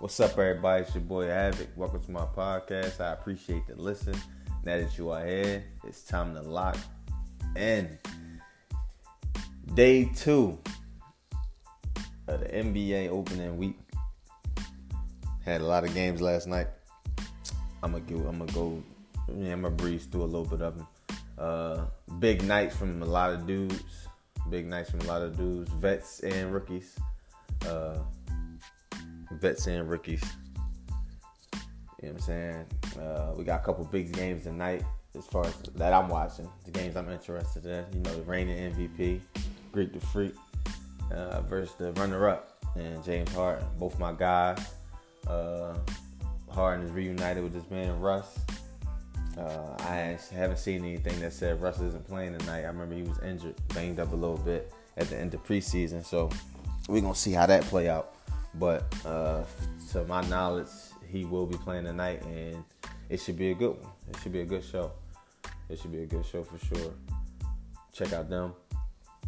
What's up, everybody? It's your boy Havoc. Welcome to my podcast. I appreciate the listen. Now that you are here, it's time to lock in. Day two of the NBA opening week. Had a lot of games last night. I'm gonna go. I'm gonna go. Yeah, I'm gonna breeze through a little bit of them. Uh, big nights from a lot of dudes. Big nights from a lot of dudes, vets and rookies. Uh, vets and rookies. You know what I'm saying? Uh, we got a couple big games tonight as far as that I'm watching. The games I'm interested in. You know, the reigning MVP, Greek the Freak, uh, versus the runner-up and James Harden. Both my guys. Uh, Harden is reunited with this man Russ. Uh, I haven't seen anything that said Russ isn't playing tonight. I remember he was injured, banged up a little bit at the end of preseason. So we're gonna see how that play out. But uh, to my knowledge, he will be playing tonight, and it should be a good one. It should be a good show. It should be a good show for sure. Check out them.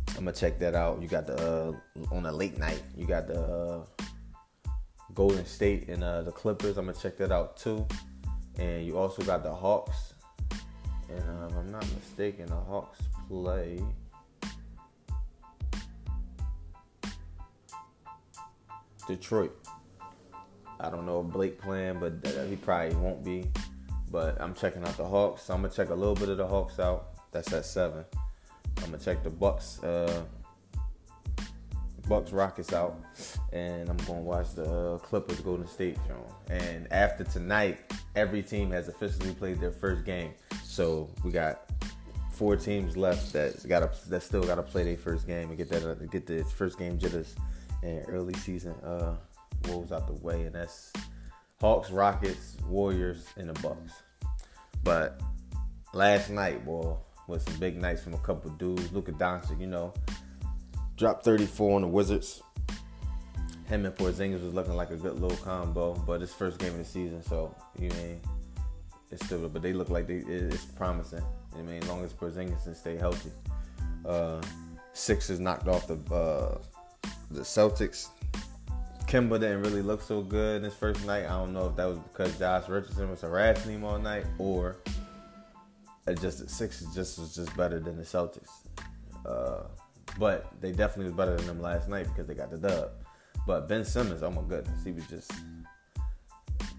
I'm gonna check that out. You got the uh, on a late night. You got the uh, Golden State and uh, the Clippers. I'm gonna check that out too. And you also got the Hawks. And uh, if I'm not mistaken, the Hawks play. Detroit. I don't know if Blake playing, but he probably won't be. But I'm checking out the Hawks. So I'm gonna check a little bit of the Hawks out. That's at seven. I'm gonna check the Bucks. Uh, Bucks Rockets out, and I'm gonna watch the uh, Clippers Golden State show. And after tonight, every team has officially played their first game. So we got four teams left that got that still got to play their first game and get that get the first game jitters and early season uh, woes out the way, and that's Hawks, Rockets, Warriors, and the Bucks. But last night, boy, was some big nights from a couple dudes. Luka Doncic, you know, dropped 34 on the Wizards. Him and Porzingis was looking like a good little combo, but it's first game of the season, so you mean it's still, but they look like they it's promising. I mean, as long as Porzingis can stay healthy. Uh, Sixers knocked off the uh, the Celtics. Kemba didn't really look so good in his first night. I don't know if that was because Josh Richardson was harassing him all night, or it just the Sixers just was just better than the Celtics. Uh, but they definitely was better than them last night because they got the dub. But Ben Simmons, oh my goodness, he was just,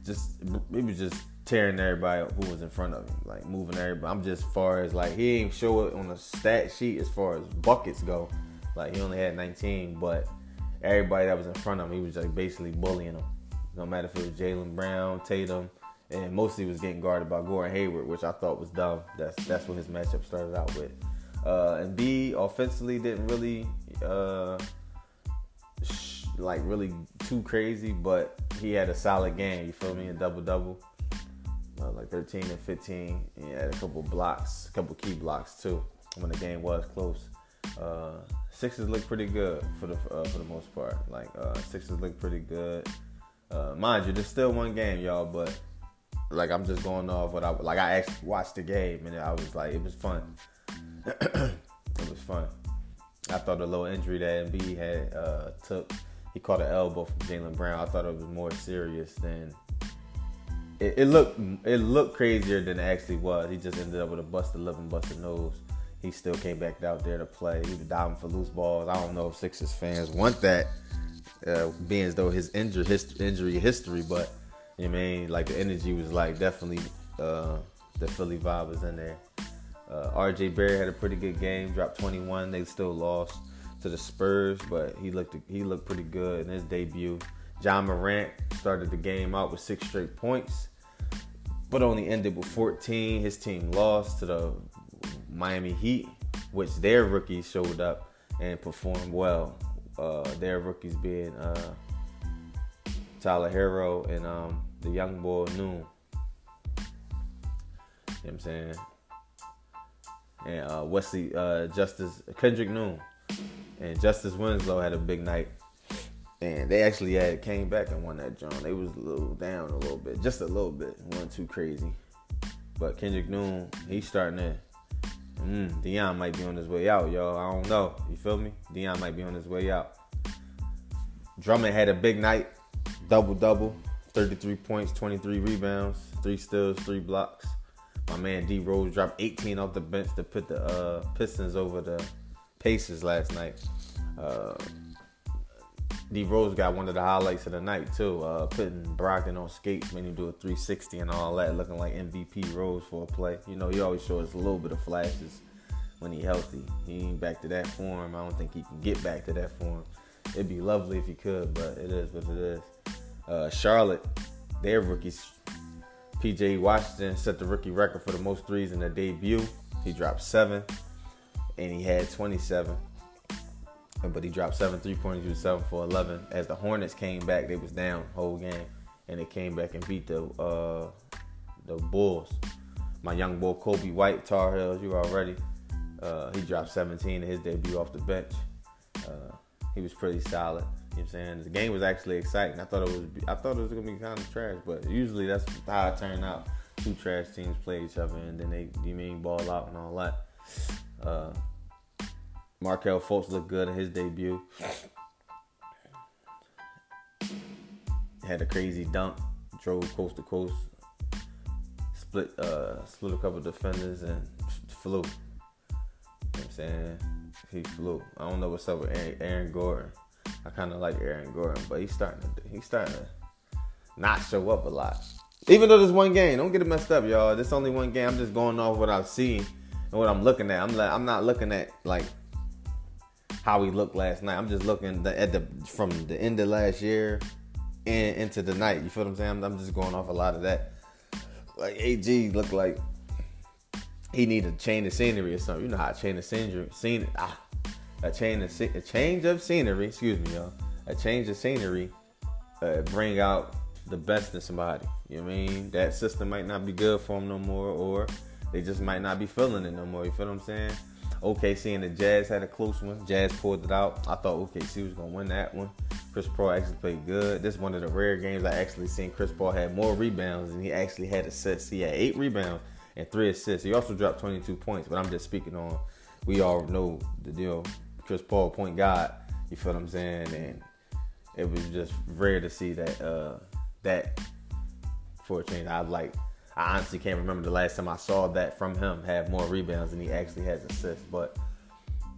just he was just tearing everybody who was in front of him, like moving everybody. I'm just far as like he ain't show it on the stat sheet as far as buckets go. Like he only had 19, but everybody that was in front of him, he was like basically bullying them. No matter if it was Jaylen Brown, Tatum, and mostly was getting guarded by Gordon Hayward, which I thought was dumb. That's that's what his matchup started out with. Uh, and B offensively didn't really uh, sh- like really too crazy, but he had a solid game. You feel me? A double double, uh, like 13 and 15. He had a couple blocks, a couple key blocks too when the game was close. Uh, Sixers look pretty good for the uh, for the most part. Like uh, Sixers look pretty good. Uh, mind you, there's still one game, y'all, but like I'm just going off what I like. I actually watched the game and I was like, it was fun. it was fun. I thought the little injury that Embiid had uh, took, he caught an elbow from Jaylen Brown. I thought it was more serious than it, it, looked. It looked crazier than it actually was. He just ended up with a busted lip and busted nose he still came back out there to play. He was diving for loose balls. I don't know if Sixers fans want that, uh, being as though his injury, his injury history, but you know I mean, like the energy was like definitely uh, the Philly vibe was in there. Uh, RJ Barrett had a pretty good game, dropped 21. They still lost to the Spurs, but he looked he looked pretty good in his debut. Ja Morant started the game out with six straight points, but only ended with 14. His team lost to the Miami Heat, which their rookies showed up and performed well. Uh, their rookies being uh, Tyler Herro and um, the young boy Noon. You know what I'm saying? And uh, Wesley uh, Justice Kendrick Noon and Justice Winslow had a big night. And they actually had came back and won that joint. They was a little down a little bit, just a little bit. wasn't too crazy. But Kendrick Noon, he's starting to Mm, Dion might be on his way out, y'all. I don't know. You feel me? Dion might be on his way out. Drummond had a big night. double double, 33 points, 23 rebounds, three steals, three blocks. My man D Rose dropped 18 off the bench to put the uh, Pistons over the Pacers last night. Uh, D Rose got one of the highlights of the night too, uh, putting Brogdon on skates, made him do a 360 and all that, looking like MVP Rose for a play. You know, he always shows a little bit of flashes when he healthy. He ain't back to that form. I don't think he can get back to that form. It'd be lovely if he could, but it is what it is. Uh, Charlotte, their rookies, PJ Washington set the rookie record for the most threes in their debut. He dropped seven, and he had 27. But he dropped seven three pointers. He was seven for 11. As the Hornets came back, they was down whole game, and they came back and beat the uh, the Bulls. My young boy Coby White, Tar Heels, you already. Uh, he dropped 17 in his debut off the bench. Uh, he was pretty solid. You know what I'm saying? The game was actually exciting. I thought it was I thought it was gonna be kind of trash, but usually that's how it turned out. Two trash teams play each other and then they you mean ball out and all that. Uh Markelle Fultz looked good in his debut. Had a crazy dunk, drove coast to coast, split uh split a couple defenders and flew. You know what I'm saying? He flew. I don't know what's up with Aaron, Aaron Gordon. I kind of like Aaron Gordon, but he's starting to he's starting to not show up a lot. Even though there's one game, don't get it messed up, y'all. This only one game. I'm just going off what I've seen and what I'm looking at. I'm like, I'm not looking at like how he looked last night. I'm just looking at the from the end of last year and into the night. You feel what I'm saying? I'm, I'm just going off a lot of that. Like AG looked like he needed a change of scenery or something. You know how a change of scenery, scene, ah, a change of a change of scenery. Excuse me, y'all. A change of scenery uh, bring out the best in somebody. You know what I mean? That system might not be good for them no more, or they just might not be feeling it no more. You feel what I'm saying? OKC and the Jazz had a close one. Jazz pulled it out. I thought OKC was gonna win that one. Chris Paul actually played good. This is one of the rare games I actually seen Chris Paul had more rebounds and he actually had assists. He had eight rebounds and three assists. He also dropped 22 points, but I'm just speaking on. We all know the deal. Chris Paul, point guard. You feel what I'm saying? And it was just rare to see that uh, that for a change. I like. I honestly can't remember the last time I saw that from him have more rebounds than he actually has assists. But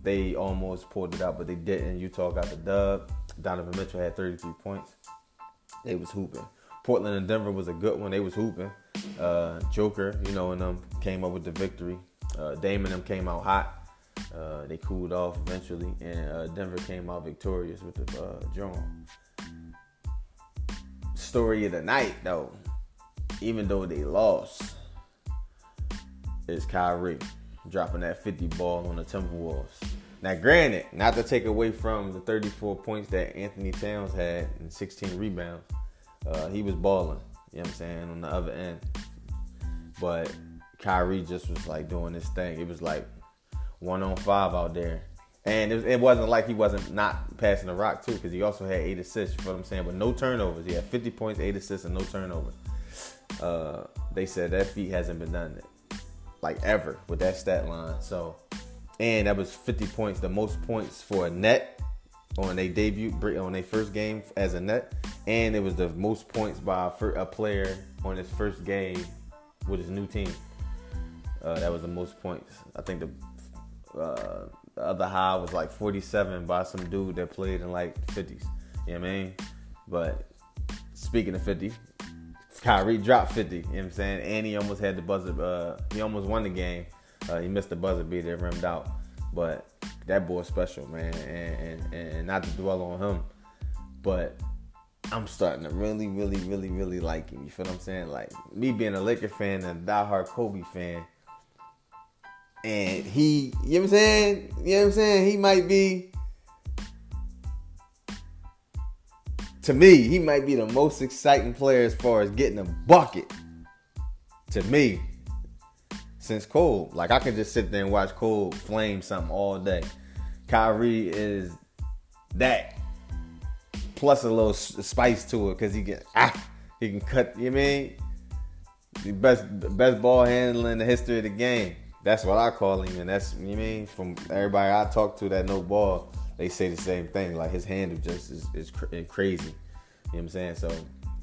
they almost pulled it out, but they didn't. Utah got the dub. Donovan Mitchell had 33 points. They was hooping. Portland and Denver was a good one. They was hooping. Uh, Joker, you know, and them came up with the victory. Uh, Dame and them came out hot. Uh, they cooled off eventually, and uh, Denver came out victorious with the uh. Story of the night, though, even though they lost, is Kyrie dropping that 50 ball on the Timberwolves. Now, granted, not to take away from the 34 points that Anthony Towns had and 16 rebounds, uh, he was balling. You know what I'm saying on the other end, but Kyrie just was like doing this thing. It was like one on five out there. And it, was, wasn't like he wasn't not passing the rock too, because he also had eight assists. You know what I'm saying? But no turnovers. He had 50 points, eight assists, and no turnovers. Uh, they said that feat hasn't been done like ever with that stat line. So, and that was 50 points, the most points for a net on their debut on their first game as a net, and it was the most points by a player on his first game with his new team. Uh, that was the most points. I think the uh, the other high was like 47 by some dude that played in like 50s. You know what I mean? But speaking of 50, Kyrie dropped 50. You know what I'm saying? And he almost had the buzzer. Uh, he almost won the game. Uh, he missed the buzzer beater, rimmed out. But that boy's special, man. And, and, and not to dwell on him, but I'm starting to really, really, really, really like him. You feel what I'm saying? Like me being a Laker fan and a diehard Kobe fan, and he, you know what I'm saying? You know what I'm saying? He might be, to me, he might be the most exciting player as far as getting a bucket. To me, since Cole, like I can just sit there and watch Cole flame something all day. Kyrie is that plus a little spice to it because he can ah, he can cut. You know I mean the best best ball handling in the history of the game. That's what I call him, and that's you mean from everybody I talk to that know ball, they say the same thing. Like his handle just is, is cr- crazy. You know what I'm saying? So,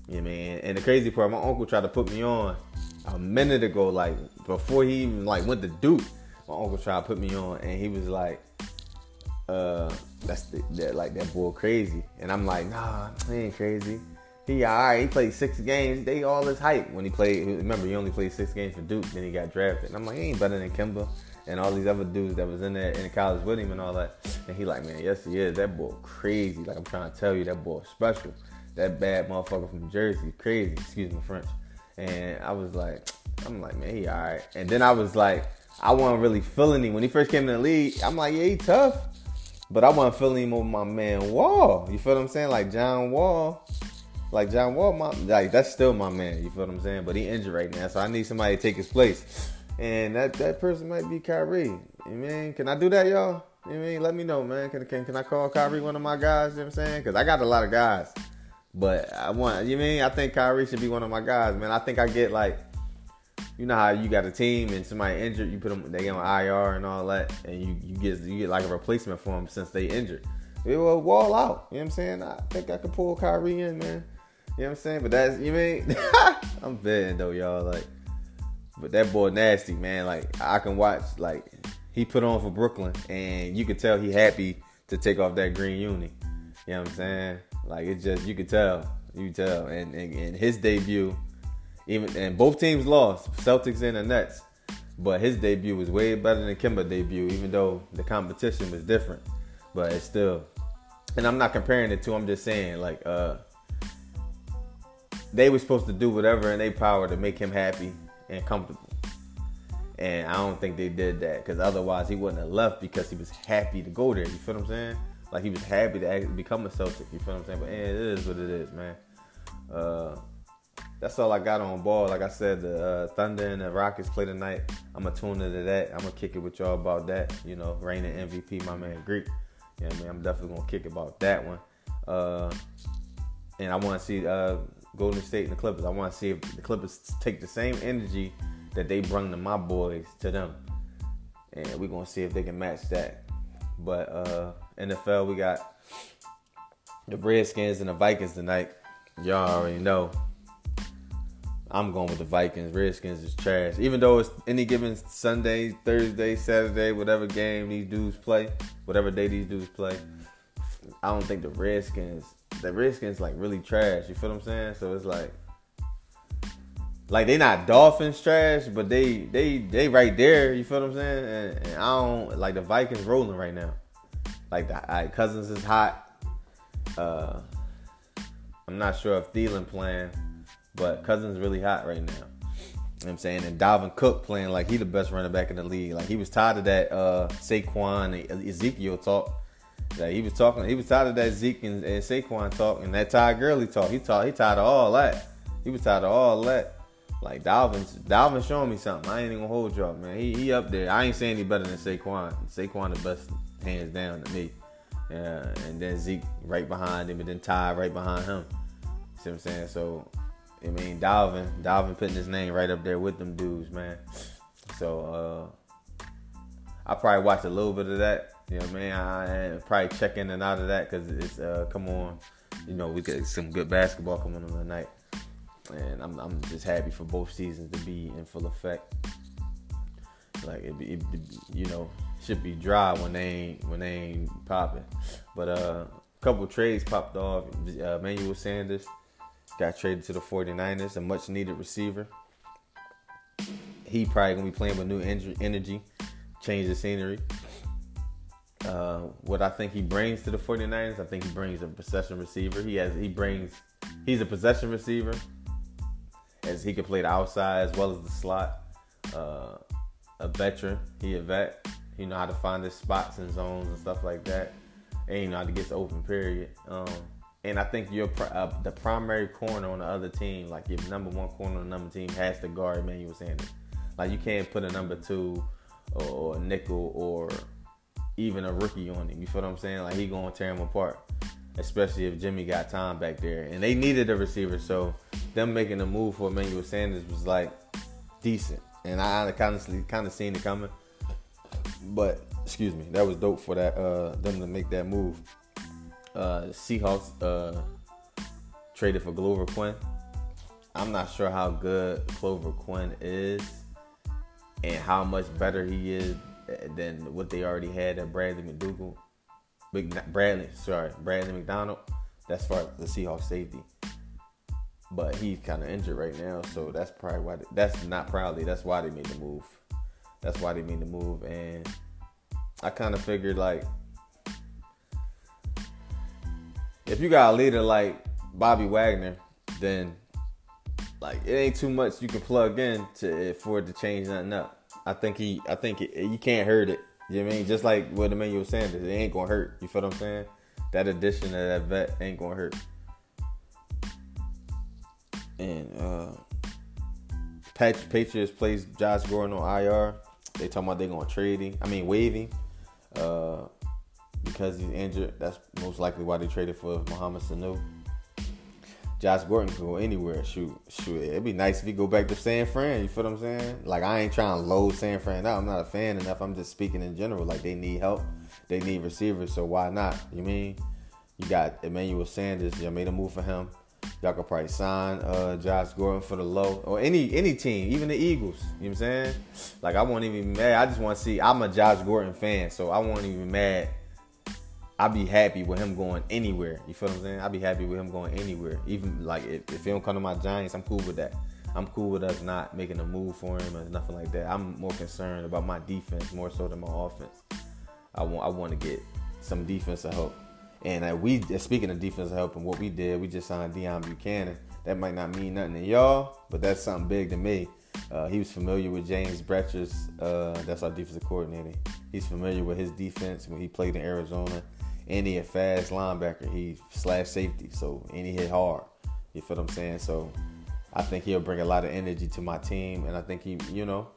I mean? And the crazy part, my uncle tried to put me on a minute ago, like before he even like went to Duke. My uncle tried to put me on, and he was like, "Uh, that's the, that like that boy crazy," and I'm like, "Nah, he ain't crazy." He all right. He played six games. They all his hype when he played. Remember, he only played six games for Duke. Then he got drafted. And I'm like, he ain't better than Kemba and all these other dudes that was in there in college with him and all that. And he like, man, yes he is. That boy crazy. Like I'm trying to tell you, that boy special. That bad motherfucker from Jersey, crazy. Excuse my French. And I was like, I'm like, man, he all right. And then I was like, I wasn't really feeling him when he first came in the league. I'm like, yeah, he tough. But I wasn't feeling him over my man Wall. You feel what I'm saying? Like John Wall. Like John Wall, my, like that's still my man. You feel what I'm saying? But he injured right now, so I need somebody to take his place. And that that person might be Kyrie. You mean? Can I do that, y'all? You mean? Let me know, man. Can, can can I call Kyrie one of my guys? You know what I'm saying? Because I got a lot of guys, but I want. You mean? I think Kyrie should be one of my guys, man. I think I get like. You know how you got a team and somebody injured, you put them they get on IR and all that, and you, you get you get like a replacement for them since they injured. It will wall out. You know what I'm saying? I think I could pull Kyrie in, man. You know what I'm saying? But that's you mean I'm betting though, y'all. Like, but that boy nasty, man. Like I can watch like he put on for Brooklyn, and you could tell he happy to take off that green uni. You know what I'm saying? Like it just you could tell, you could tell, and, and, and his debut, even and both teams lost, Celtics and the Nets, but his debut was way better than Kemba debut, even though the competition was different. But it's still, and I'm not comparing the two. I'm just saying like uh they were supposed to do whatever in their power to make him happy and comfortable. And I don't think they did that because otherwise he wouldn't have left because he was happy to go there. You feel what I'm saying? Like he was happy to become a Celtic. You feel what I'm saying? But man, it is what it is, man. Uh, that's all I got on ball. Like I said, the uh, Thunder and the Rockets play tonight. I'm gonna tune into that. I'm gonna kick it with y'all about that. You know, reigning MVP, my man Greek. You know I mean? I'm definitely gonna kick about that one. Uh, and I want to see uh, Golden State and the Clippers. I want to see if the Clippers take the same energy that they bring to my boys to them, and we're gonna see if they can match that. But uh, NFL, we got the Redskins and the Vikings tonight. Y'all already know. I'm going with the Vikings. Redskins is trash. Even though it's any given Sunday, Thursday, Saturday, whatever game these dudes play, whatever day these dudes play, I don't think the Redskins the Redskins like really trash. You feel what I'm saying? So it's like, like they not Dolphins trash, but they they they right there. You feel what I'm saying? And, and I don't like the Vikings rolling right now. Like the like Cousins is hot. Uh, I'm not sure if Thielen playing, but Cousins really hot right now. You know what I'm saying? And Dalvin Cook playing like he the best running back in the league. Like he was tired of that uh Saquon Ezekiel talk. Like he was talking, he was tired of that Zeke and, and Saquon talk and that Ty Gurley talk. He talk, he tired of all that. He was tired of all that. Like Dalvin, Dalvin showing me something. I ain't even gonna hold y'all, man. He he up there. I ain't saying any better than Saquon. Saquon the best hands down to me. Yeah, and then Zeke right behind him, and then Ty right behind him. See what I'm saying? So, I mean, Dalvin, Dalvin putting his name right up there with them dudes, man. So, uh, I probably watched a little bit of that you know, man, I probably check in and out of that because it's uh, come on. You know, we got some good basketball coming on tonight, and I'm I'm just happy for both seasons to be in full effect. Like it, it, it you know, should be dry when they ain't when they ain't popping. But uh, a couple trades popped off. Uh, Emmanuel Sanders got traded to the 49ers, a much needed receiver. He probably gonna be playing with new energy, change the scenery. Uh, what I think he brings to the 49ers, I think he brings a possession receiver. He has he brings he's a possession receiver as he can play the outside as well as the slot. Uh, a veteran, he a vet. He know how to find his spots and zones and stuff like that, and you know how to get to open period. Um, and I think your uh, the primary corner on the other team, like your number one corner on the number team, has to guard Emmanuel Sanders. Like you can't put a number two or, or a nickel or even a rookie on him. You feel what I'm saying? Like he gonna tear him apart, especially if Jimmy got time back there. And they needed a receiver, so them making a move for Emmanuel Sanders was like decent. And I honestly kind of seen it coming. But excuse me, that was dope for that uh them to make that move. Uh Seahawks uh traded for Glover Quinn. I'm not sure how good Glover Quinn is and how much better he is than what they already had at Bradley McDougald. Bradley, sorry, Bradley McDonald. That's for the Seahawks safety. But he's kind of injured right now, so that's probably why. They, that's not probably. That's why they made the move. That's why they made the move, and I kind of figured like if you got a leader like Bobby Wagner, then like it ain't too much you can plug in to for it to change nothing up. I think he, I think it, you can't hurt it. You know what I mean? Just like with Emmanuel Sanders, it ain't gonna hurt. You feel what I'm saying? That addition of that vet ain't gonna hurt. And uh Pat, Patriots plays Josh Gordon on IR. They talking about they gonna trade him. I mean waive him. Uh because he's injured. That's most likely why they traded for Mohamed Sanu. Josh Gordon can go anywhere. Shoot, shoot. It'd be nice if he go back to San Fran. You feel what I'm saying? Like I ain't trying to load San Fran out. I'm not a fan enough. I'm just speaking in general. Like they need help. They need receivers. So why not? You mean? You got Emmanuel Sanders. Y'all made a move for him. Y'all could probably sign uh, Josh Gordon for the low or any any team, even the Eagles. You know what I'm saying? Like I won't even mad. I just want to see. I'm a Josh Gordon fan, so I won't even mad I'd be happy with him going anywhere. You feel what I'm saying? I'd be happy with him going anywhere. Even like if, if he don't come to my Giants, I'm cool with that. I'm cool with us not making a move for him or nothing like that. I'm more concerned about my defense more so than my offense. I want I want to get some defensive help. And uh, we speaking of defensive help and what we did, we just signed Deone Bucannon. That might not mean nothing to y'all, but that's something big to me. Uh, he was familiar with James Bettcher's. Uh, that's our defensive coordinator. He's familiar with his defense when he played in Arizona and he a fast linebacker. He slash safety, so and he hit hard. You feel what I'm saying? So I think he'll bring a lot of energy to my team, and I think he, you know,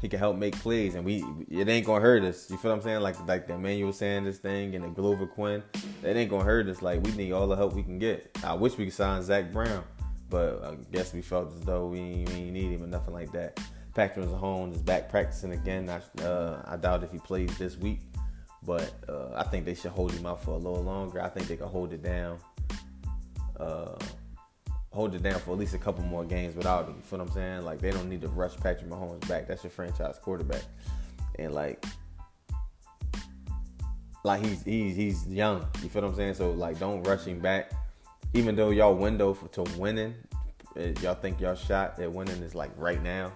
he can help make plays, and we it ain't gonna hurt us. You feel what I'm saying? Like like the Emmanuel Sanders thing and the Glover Quinn, it ain't gonna hurt us. Like we need all the help we can get. I wish we could sign Zach Brown, but I guess we felt as though we, we ain't need him or nothing like that. Patrick Mahomes is back practicing again. I, uh, I doubt if he plays this week. But uh, I think they should hold him out for a little longer. I think they can hold it down. Uh, hold it down for at least a couple more games without him. You feel what I'm saying? Like they don't need to rush Patrick Mahomes back. That's your franchise quarterback. And like like he's he's he's young. You feel what I'm saying? So like don't rush him back. Even though y'all window for to winning, eh, y'all think y'all shot at winning is like right now.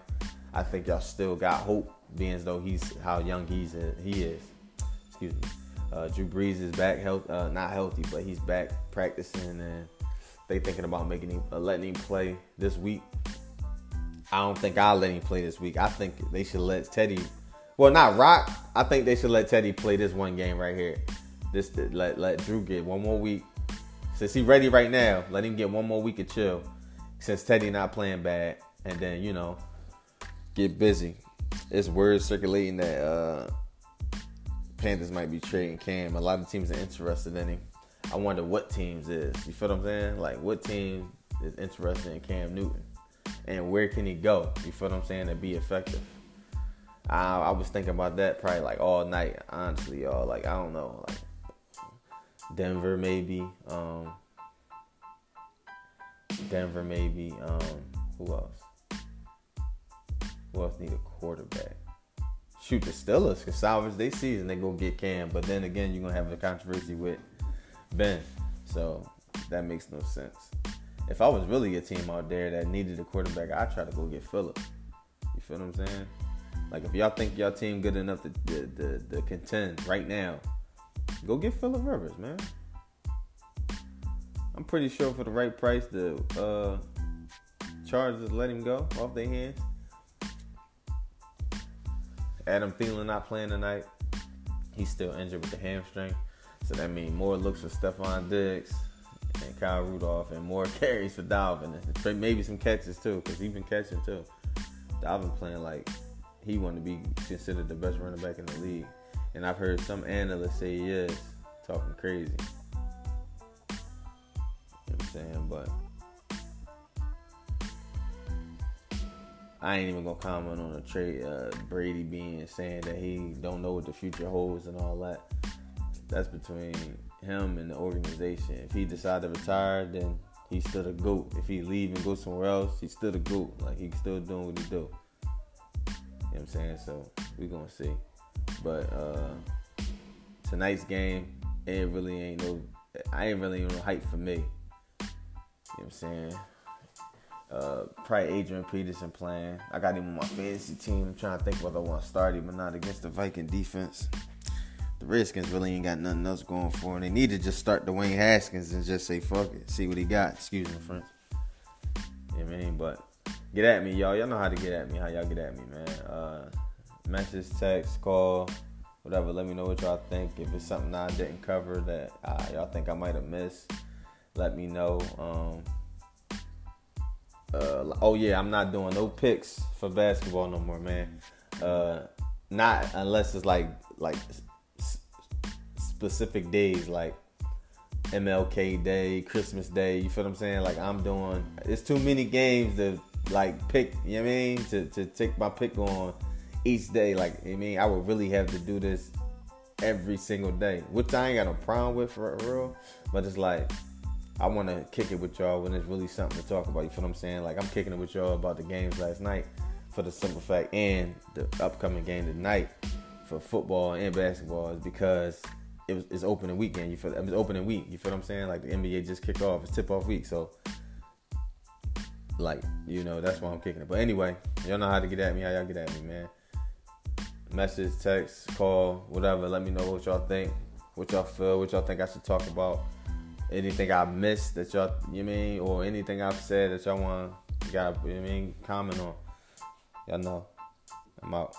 I think y'all still got hope, being as though he's how young he's he is excuse me. Uh, Drew Brees is back, health, uh, not healthy, but he's back practicing, and they thinking about making him, uh, letting him play this week. I don't think I'll let him play this week. I think they should let Teddy, well, not Rock. I think they should let Teddy play this one game right here. This let let Drew get one more week. Since he's ready right now, let him get one more week of chill. Since Teddy not playing bad, and then you know, get busy. It's word circulating that uh, Panthers might be trading Cam. A lot of teams are interested in him. I wonder what teams is. You feel what I'm saying? Like what team is interested in Cam Newton, and where can he go? You feel what I'm saying to be effective? I, I was thinking about that probably like all night. Honestly, y'all. Like I don't know, like Denver maybe. Um, Denver maybe. Um, who else? Who else need a quarterback? Shoot the Steelers can salvage their season. They go get Cam, but then again, you're gonna have a controversy with Ben, so that makes no sense. If I was really a team out there that needed a quarterback, I'd try to go get Philip. You feel what I'm saying? Like if y'all think y'all team good enough to, to, to, to contend right now, go get Philip Rivers, man. I'm pretty sure for the right price, the uh, Chargers let him go off their hands. Adam Thielen not playing tonight. He's still injured with the hamstring. So that means more looks for Stefon Diggs and Kyle Rudolph and more carries for Dalvin. And maybe some catches too, because he's been catching too. Dalvin playing like he want to be considered the best running back in the league. And I've heard some analysts say he is, talking crazy. You know what I'm saying? But I ain't even gonna comment on the trade uh, Brady being saying that he don't know what the future holds and all that. That's between him and the organization. If he decide to retire, then he's still a goat. If he leave and go somewhere else, he's still a goat. Like he's still doing what he do. You know what I'm saying? So we gonna see. But uh tonight's game, it really ain't no I ain't really no hype for me. You know what I'm saying? Uh, probably Adrian Peterson playing. I got him on my fantasy team. I'm trying to think whether I want to start him or not against the Viking defense. The Redskins really ain't got nothing else going for them. They need to just start Dwayne Haskins and just say fuck it, see what he got. Excuse me, friends. You know I mean? But get at me, y'all. Y'all know how to get at me. How y'all get at me, man? Uh, message, text, call, whatever. Let me know what y'all think. If it's something I didn't cover that uh, y'all think I might have missed, let me know. Um, uh, oh yeah, I'm not doing no picks for basketball no more, man. Uh, not unless it's like like specific days, like MLK Day, Christmas Day. You feel what I'm saying? Like I'm doing. It's too many games to like pick. You know what I mean? To to take my pick on each day. Like I mean, I would really have to do this every single day, which I ain't got no problem with for real. But it's like I want to kick it with y'all when there's really something to talk about. You feel what I'm saying? Like I'm kicking it with y'all about the games last night for the simple fact, and the upcoming game tonight for football and basketball is because it was, it's opening weekend. You feel it's opening week. You feel what I'm saying? Like the NBA just kicked off. It's tip off week, so like you know that's why I'm kicking it. But anyway, y'all know how to get at me. How y'all get at me, man? Message, text, call, whatever. Let me know what y'all think, what y'all feel, what y'all think I should talk about anything I missed that y'all, you mean, or anything I've said that y'all want, got, you mean, comment on. Y'all know. I'm out.